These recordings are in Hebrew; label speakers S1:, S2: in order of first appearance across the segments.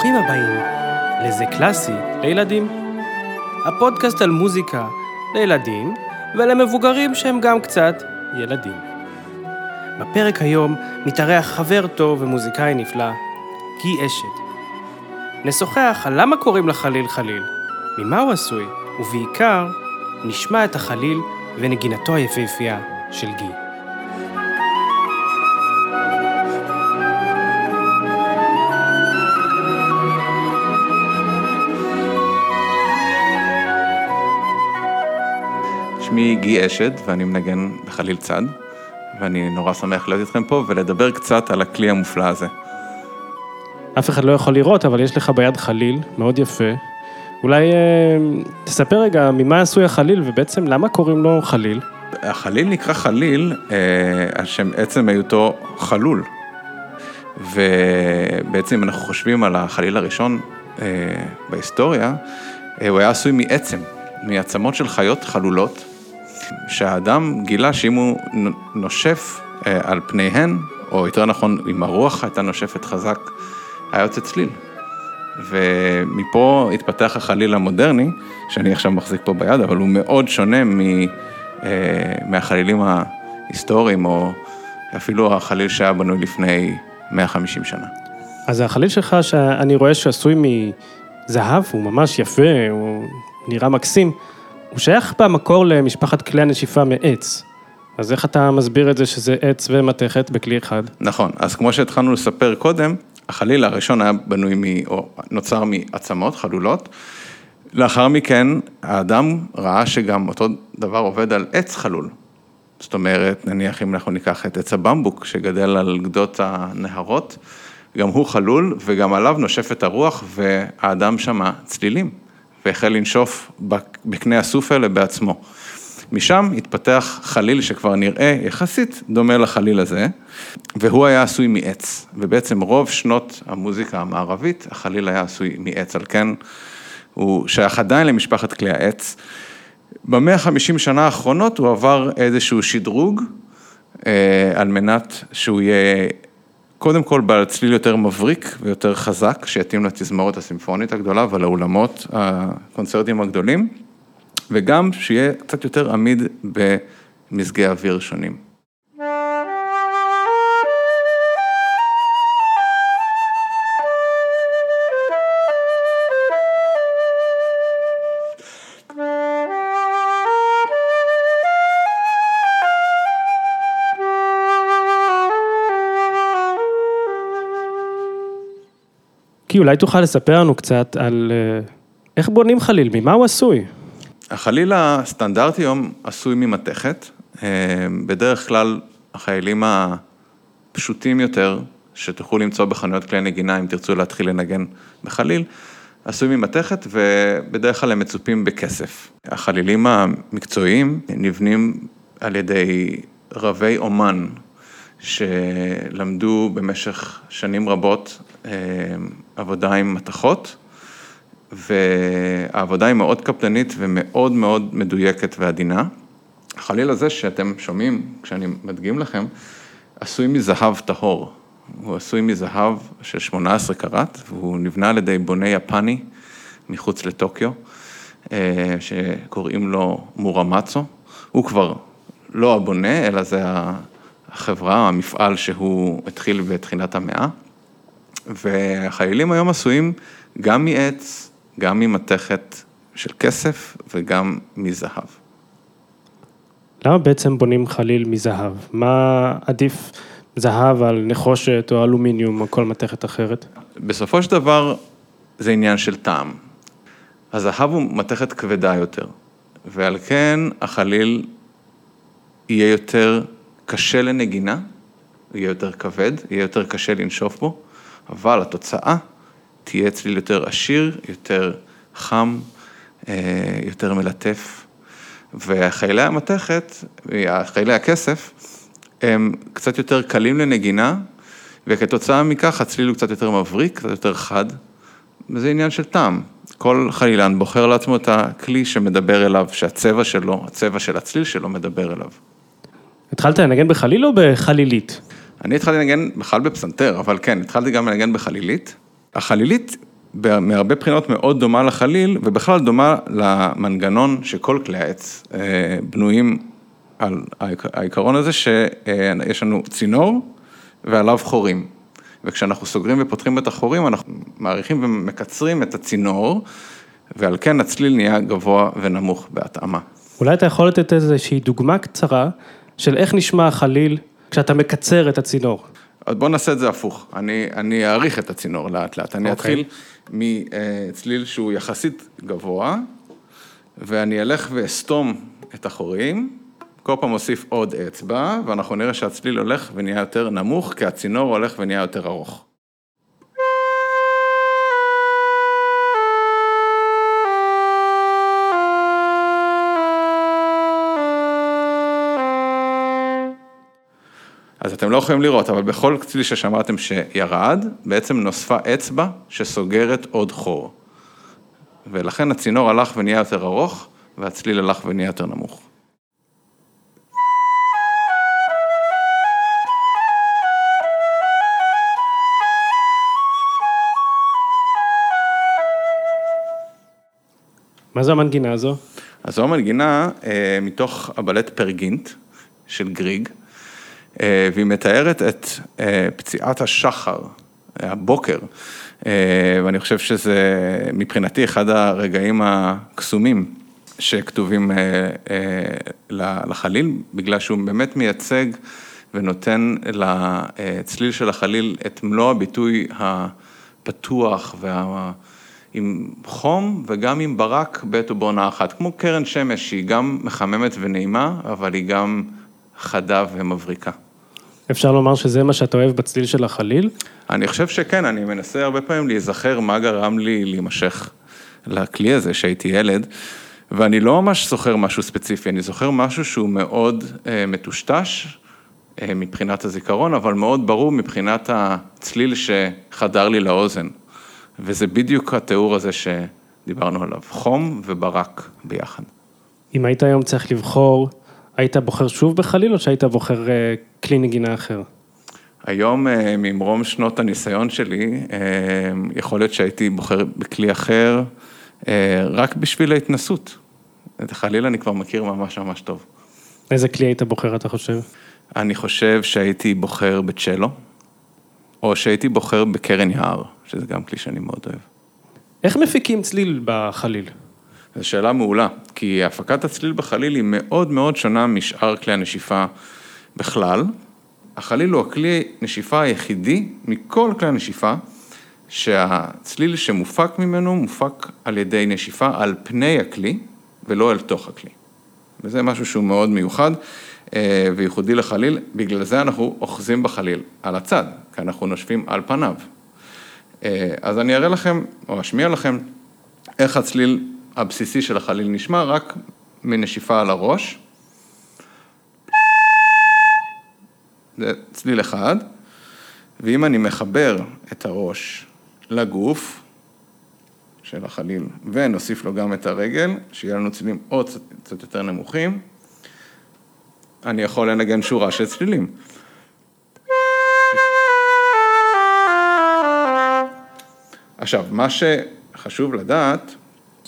S1: ברוכים הבאים לזה קלאסי לילדים. הפודקאסט על מוזיקה לילדים ולמבוגרים שהם גם קצת ילדים. בפרק היום מתארח חבר טוב ומוזיקאי נפלא, גי אשד. נשוחח על למה קוראים לחליל חליל, ממה הוא עשוי, ובעיקר נשמע את החליל ונגינתו היפהפייה של גי.
S2: שמי גי אשד ואני מנגן בחליל צד, ואני נורא שמח להיות איתכם פה ולדבר קצת על הכלי המופלא הזה.
S1: אף אחד לא יכול לראות, אבל יש לך ביד חליל, מאוד יפה. אולי אה, תספר רגע ממה עשוי החליל ובעצם למה קוראים לו חליל?
S2: החליל נקרא חליל אה, על שם עצם היותו חלול. ובעצם אם אנחנו חושבים על החליל הראשון אה, בהיסטוריה, הוא היה עשוי מעצם, מעצמות של חיות חלולות, שהאדם גילה שאם הוא נושף אה, על פניהן, או יותר נכון, אם הרוח הייתה נושפת חזק, היה יוצא צליל. ומפה התפתח החליל המודרני, שאני עכשיו מחזיק פה ביד, אבל הוא מאוד שונה מ, אה, מהחלילים ההיסטוריים, או אפילו החליל שהיה בנוי לפני 150 שנה.
S1: אז החליל שלך, שאני רואה שעשוי מזהב, הוא ממש יפה, הוא נראה מקסים, הוא שייך במקור למשפחת כלי הנשיפה מעץ. אז איך אתה מסביר את זה שזה עץ ומתכת בכלי אחד?
S2: נכון, אז כמו שהתחלנו לספר קודם, החליל הראשון היה בנוי מ... או נוצר מעצמות, חלולות. לאחר מכן, האדם ראה שגם אותו דבר עובד על עץ חלול. זאת אומרת, נניח אם אנחנו ניקח את עץ הבמבוק שגדל על גדות הנהרות, גם הוא חלול וגם עליו נושפת הרוח והאדם שמע צלילים והחל לנשוף בקנה הסוף האלה בעצמו. משם התפתח חליל שכבר נראה יחסית דומה לחליל הזה, והוא היה עשוי מעץ, ובעצם רוב שנות המוזיקה המערבית, החליל היה עשוי מעץ, על כן הוא שייך עדיין למשפחת כלי העץ. במאה החמישים שנה האחרונות הוא עבר איזשהו שדרוג, אה, על מנת שהוא יהיה קודם כל בעל צליל יותר מבריק ויותר חזק, שיתאים לתזמורת הסימפונית הגדולה ולאולמות הקונצרטים הגדולים. וגם שיהיה קצת יותר עמיד במזגי אוויר שונים.
S1: כי אולי תוכל לספר לנו קצת על אה, איך בונים חליל, ממה הוא עשוי?
S2: החליל הסטנדרטי היום עשוי ממתכת, אה, בדרך כלל החיילים הפשוטים יותר, שתוכלו למצוא בחנויות כלי נגינה אם תרצו להתחיל לנגן בחליל, עשוי ממתכת ובדרך כלל הם מצופים בכסף. החלילים המקצועיים נבנים על ידי רבי אומן שלמדו במשך שנים רבות אה, עבודה עם מתכות. והעבודה היא מאוד קפדנית ומאוד מאוד מדויקת ועדינה. החליל הזה שאתם שומעים כשאני מדגים לכם, עשוי מזהב טהור. הוא עשוי מזהב של 18 קראט, והוא נבנה על ידי בונה יפני מחוץ לטוקיו, אה, שקוראים לו מורמצו. הוא כבר לא הבונה, אלא זה החברה, המפעל שהוא התחיל בתחילת המאה. והחיילים היום עשויים גם מעץ, גם ממתכת של כסף וגם מזהב.
S1: למה בעצם בונים חליל מזהב? מה עדיף זהב על נחושת או אלומיניום או כל מתכת אחרת?
S2: בסופו של דבר זה עניין של טעם. הזהב הוא מתכת כבדה יותר, ועל כן החליל יהיה יותר קשה לנגינה, יהיה יותר כבד, יהיה יותר קשה לנשוף בו, אבל התוצאה תהיה צליל יותר עשיר, יותר חם, אה, יותר מלטף. וחיילי המתכת, חיילי הכסף, הם קצת יותר קלים לנגינה, וכתוצאה מכך הצליל הוא קצת יותר מבריק, קצת יותר חד, וזה עניין של טעם. כל חלילן בוחר לעצמו את הכלי שמדבר אליו, שהצבע שלו, הצבע של הצליל שלו מדבר אליו.
S1: התחלת לנגן בחליל או בחלילית?
S2: אני התחלתי לנגן בכלל בפסנתר, אבל כן, התחלתי גם לנגן בחלילית. החלילית מהרבה בחינות מאוד דומה לחליל, ובכלל דומה למנגנון שכל כלי העץ אה, בנויים על העיקרון הזה שיש לנו צינור ועליו חורים. וכשאנחנו סוגרים ופותחים את החורים, אנחנו מעריכים ומקצרים את הצינור, ועל כן הצליל נהיה גבוה ונמוך בהתאמה.
S1: אולי אתה יכול לתת איזושהי דוגמה קצרה של איך נשמע החליל כשאתה מקצר את הצינור.
S2: אז בואו נעשה את זה הפוך, אני, אני אעריך את הצינור לאט לאט, אני
S1: אוקיי.
S2: אתחיל מצליל שהוא יחסית גבוה, ואני אלך ואסתום את החורים, כל פעם אוסיף עוד אצבע, ואנחנו נראה שהצליל הולך ונהיה יותר נמוך, כי הצינור הולך ונהיה יותר ארוך. אתם לא יכולים לראות, אבל בכל צליל ששמעתם שירד, בעצם נוספה אצבע שסוגרת עוד חור. ולכן הצינור הלך ונהיה יותר ארוך, והצליל הלך ונהיה יותר נמוך.
S1: מה זו המנגינה הזו?
S2: אז זו המנגינה אה, מתוך הבלט פרגינט של גריג, והיא מתארת את אה, פציעת השחר, אה, הבוקר, אה, ואני חושב שזה מבחינתי אחד הרגעים הקסומים שכתובים אה, אה, לחליל, בגלל שהוא באמת מייצג ונותן לצליל של החליל את מלוא הביטוי הפתוח וה... עם חום וגם עם ברק בעת ובעונה אחת, כמו קרן שמש שהיא גם מחממת ונעימה, אבל היא גם חדה ומבריקה.
S1: אפשר לומר שזה מה שאתה אוהב בצליל של החליל?
S2: אני חושב שכן, אני מנסה הרבה פעמים להיזכר מה גרם לי להימשך לכלי הזה שהייתי ילד, ואני לא ממש זוכר משהו ספציפי, אני זוכר משהו שהוא מאוד אה, מטושטש אה, מבחינת הזיכרון, אבל מאוד ברור מבחינת הצליל שחדר לי לאוזן. וזה בדיוק התיאור הזה שדיברנו עליו, חום וברק ביחד.
S1: אם היית היום צריך לבחור, היית בוחר שוב בחליל או שהיית בוחר אה, כלי נגינה אחר?
S2: היום, אה, ממרום שנות הניסיון שלי, אה, יכול להיות שהייתי בוחר בכלי אחר, רק בשביל ההתנסות. את החליל אני כבר מכיר ממש ממש טוב.
S1: איזה כלי היית בוחר, אתה חושב?
S2: אני חושב שהייתי בוחר בצ'לו, או שהייתי בוחר בקרן יער, שזה גם כלי שאני מאוד אוהב.
S1: איך מפיקים צליל בחליל?
S2: זו שאלה מעולה, כי הפקת הצליל בחליל היא מאוד מאוד שונה משאר כלי הנשיפה בכלל. החליל הוא הכלי נשיפה היחידי מכל כלי הנשיפה, שהצליל שמופק ממנו מופק על ידי נשיפה על פני הכלי ולא אל תוך הכלי. וזה משהו שהוא מאוד מיוחד אה, וייחודי לחליל, בגלל זה אנחנו אוחזים בחליל על הצד, כי אנחנו נושפים על פניו. אה, אז אני אראה לכם, או אשמיע לכם, איך הצליל הבסיסי של החליל נשמע, רק מנשיפה על הראש. זה צליל אחד, ואם אני מחבר את הראש לגוף של החליל, ונוסיף לו גם את הרגל, שיהיה לנו צלילים עוד קצת, יותר נמוכים, אני יכול לנגן שורה של צלילים. עכשיו, מה שחשוב לדעת,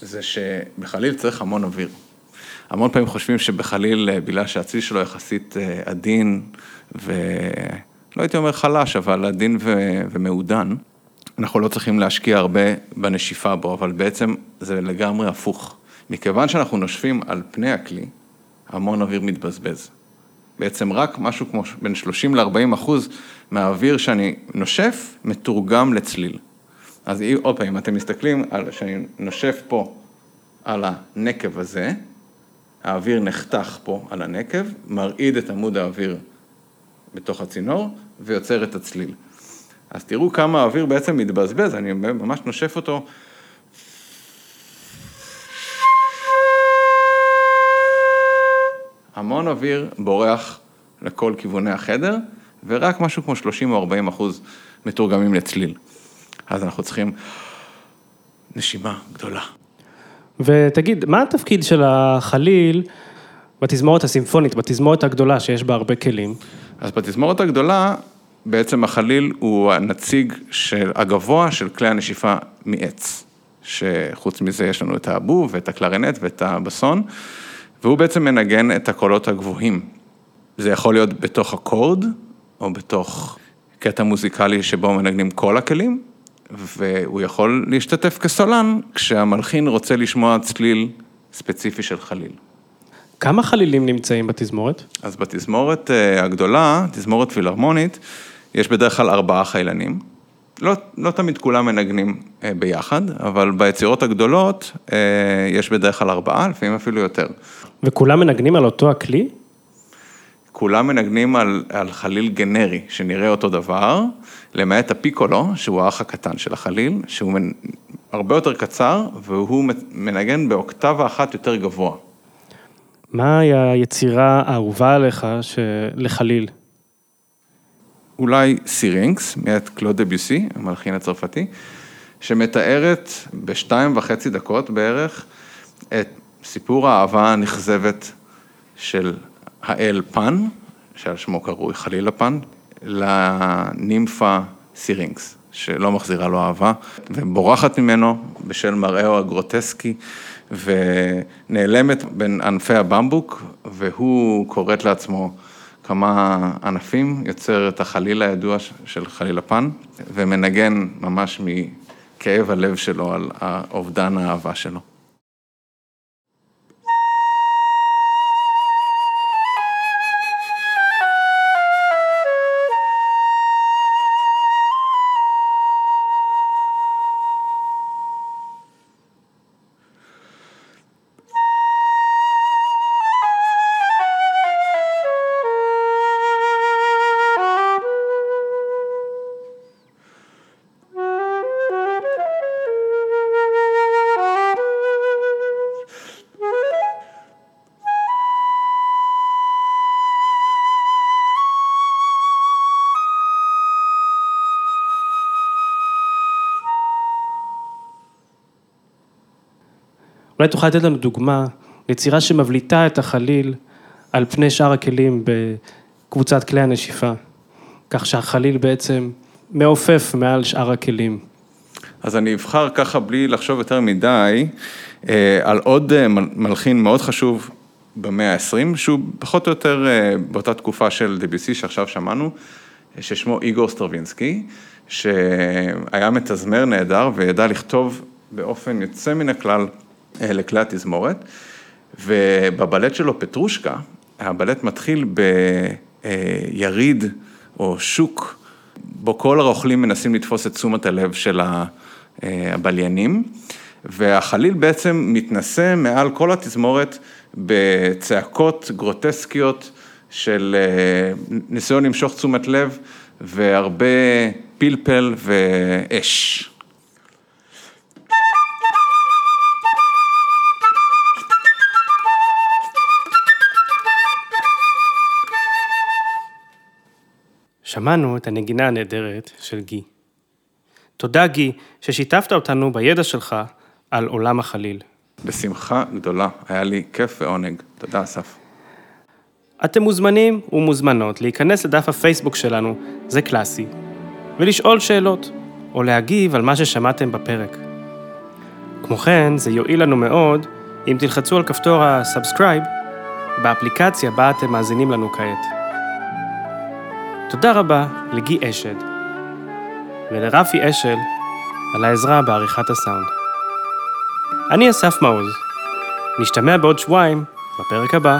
S2: זה שבחליל צריך המון אוויר. המון פעמים חושבים שבחליל, אה, בגלל שהצליל שלו יחסית אה, עדין, ולא הייתי אומר חלש, אבל עדין ו... ומעודן, אנחנו לא צריכים להשקיע הרבה בנשיפה בו, אבל בעצם זה לגמרי הפוך. מכיוון שאנחנו נושפים על פני הכלי, המון אוויר מתבזבז. בעצם רק משהו כמו בין 30 ל-40 אחוז מהאוויר שאני נושף, מתורגם לצליל. אז עוד פעם, אם אתם מסתכלים על, שאני נושף פה על הנקב הזה, האוויר נחתך פה על הנקב, מרעיד את עמוד האוויר בתוך הצינור ויוצר את הצליל. אז תראו כמה האוויר בעצם מתבזבז, אני ממש נושף אותו. המון אוויר בורח לכל כיווני החדר, ורק משהו כמו 30 או 40 אחוז מתורגמים לצליל. אז אנחנו צריכים נשימה גדולה.
S1: ותגיד, מה התפקיד של החליל בתזמורת הסימפונית, בתזמורת הגדולה שיש בה הרבה כלים?
S2: אז בתזמורת הגדולה, בעצם החליל הוא הנציג של, הגבוה של כלי הנשיפה מעץ, שחוץ מזה יש לנו את האבוב ואת הקלרינט ואת הבסון, והוא בעצם מנגן את הקולות הגבוהים. זה יכול להיות בתוך אקורד, או בתוך קטע מוזיקלי שבו מנגנים כל הכלים, והוא יכול להשתתף כסולן כשהמלחין רוצה לשמוע צליל ספציפי של חליל.
S1: כמה חלילים נמצאים בתזמורת?
S2: אז בתזמורת אה, הגדולה, תזמורת פילהרמונית, יש בדרך כלל ארבעה חיילנים. לא, לא תמיד כולם מנגנים אה, ביחד, אבל ביצירות הגדולות אה, יש בדרך כלל ארבעה, לפעמים אפילו יותר.
S1: וכולם מנגנים על אותו הכלי?
S2: כולם מנגנים על, על חליל גנרי, שנראה אותו דבר, למעט הפיקולו, שהוא האח הקטן של החליל, שהוא מנ... הרבה יותר קצר, והוא מנגן באוקטבה אחת יותר גבוה.
S1: מהי היצירה האהובה עליך לחליל?
S2: אולי סירינקס, מאת קלוד דביוסי, המלחין הצרפתי, שמתארת בשתיים וחצי דקות בערך את סיפור האהבה הנכזבת של האל פן, שעל שמו קרוי חלילה פן, לנימפה סירינקס, שלא מחזירה לו אהבה, ובורחת ממנו בשל מראהו הגרוטסקי, ונעלמת בין ענפי הבמבוק, והוא כורת לעצמו כמה ענפים, יוצר את החליל הידוע של חליל הפן, ומנגן ממש מכאב הלב שלו על אובדן האהבה שלו.
S1: אולי תוכל לתת לנו דוגמה ליצירה שמבליטה את החליל על פני שאר הכלים בקבוצת כלי הנשיפה, כך שהחליל בעצם מעופף מעל שאר הכלים.
S2: אז אני אבחר ככה בלי לחשוב יותר מדי אה, על עוד אה, מלחין מאוד חשוב במאה ה-20, שהוא פחות או יותר אה, באותה תקופה של דביסי שעכשיו שמענו, ששמו איגור סטרווינסקי, שהיה מתזמר נהדר וידע לכתוב באופן יוצא מן הכלל לכלי התזמורת, ובבלט שלו פטרושקה, הבלט מתחיל ביריד או שוק, בו כל הרוכלים מנסים לתפוס את תשומת הלב של אה, הבליינים, והחליל בעצם מתנשא מעל כל התזמורת בצעקות גרוטסקיות של אה, ניסיון למשוך תשומת לב והרבה פלפל ואש.
S1: שמענו את הנגינה הנהדרת של גי. תודה גי ששיתפת אותנו בידע שלך על עולם החליל.
S2: בשמחה גדולה, היה לי כיף ועונג. תודה אסף.
S1: אתם מוזמנים ומוזמנות להיכנס לדף הפייסבוק שלנו, זה קלאסי, ולשאול שאלות, או להגיב על מה ששמעתם בפרק. כמו כן, זה יועיל לנו מאוד אם תלחצו על כפתור ה-subscribe באפליקציה בה אתם מאזינים לנו כעת. תודה רבה לגי אשד ולרפי אשל על העזרה בעריכת הסאונד. אני אסף מעוז, נשתמע בעוד שבועיים בפרק הבא.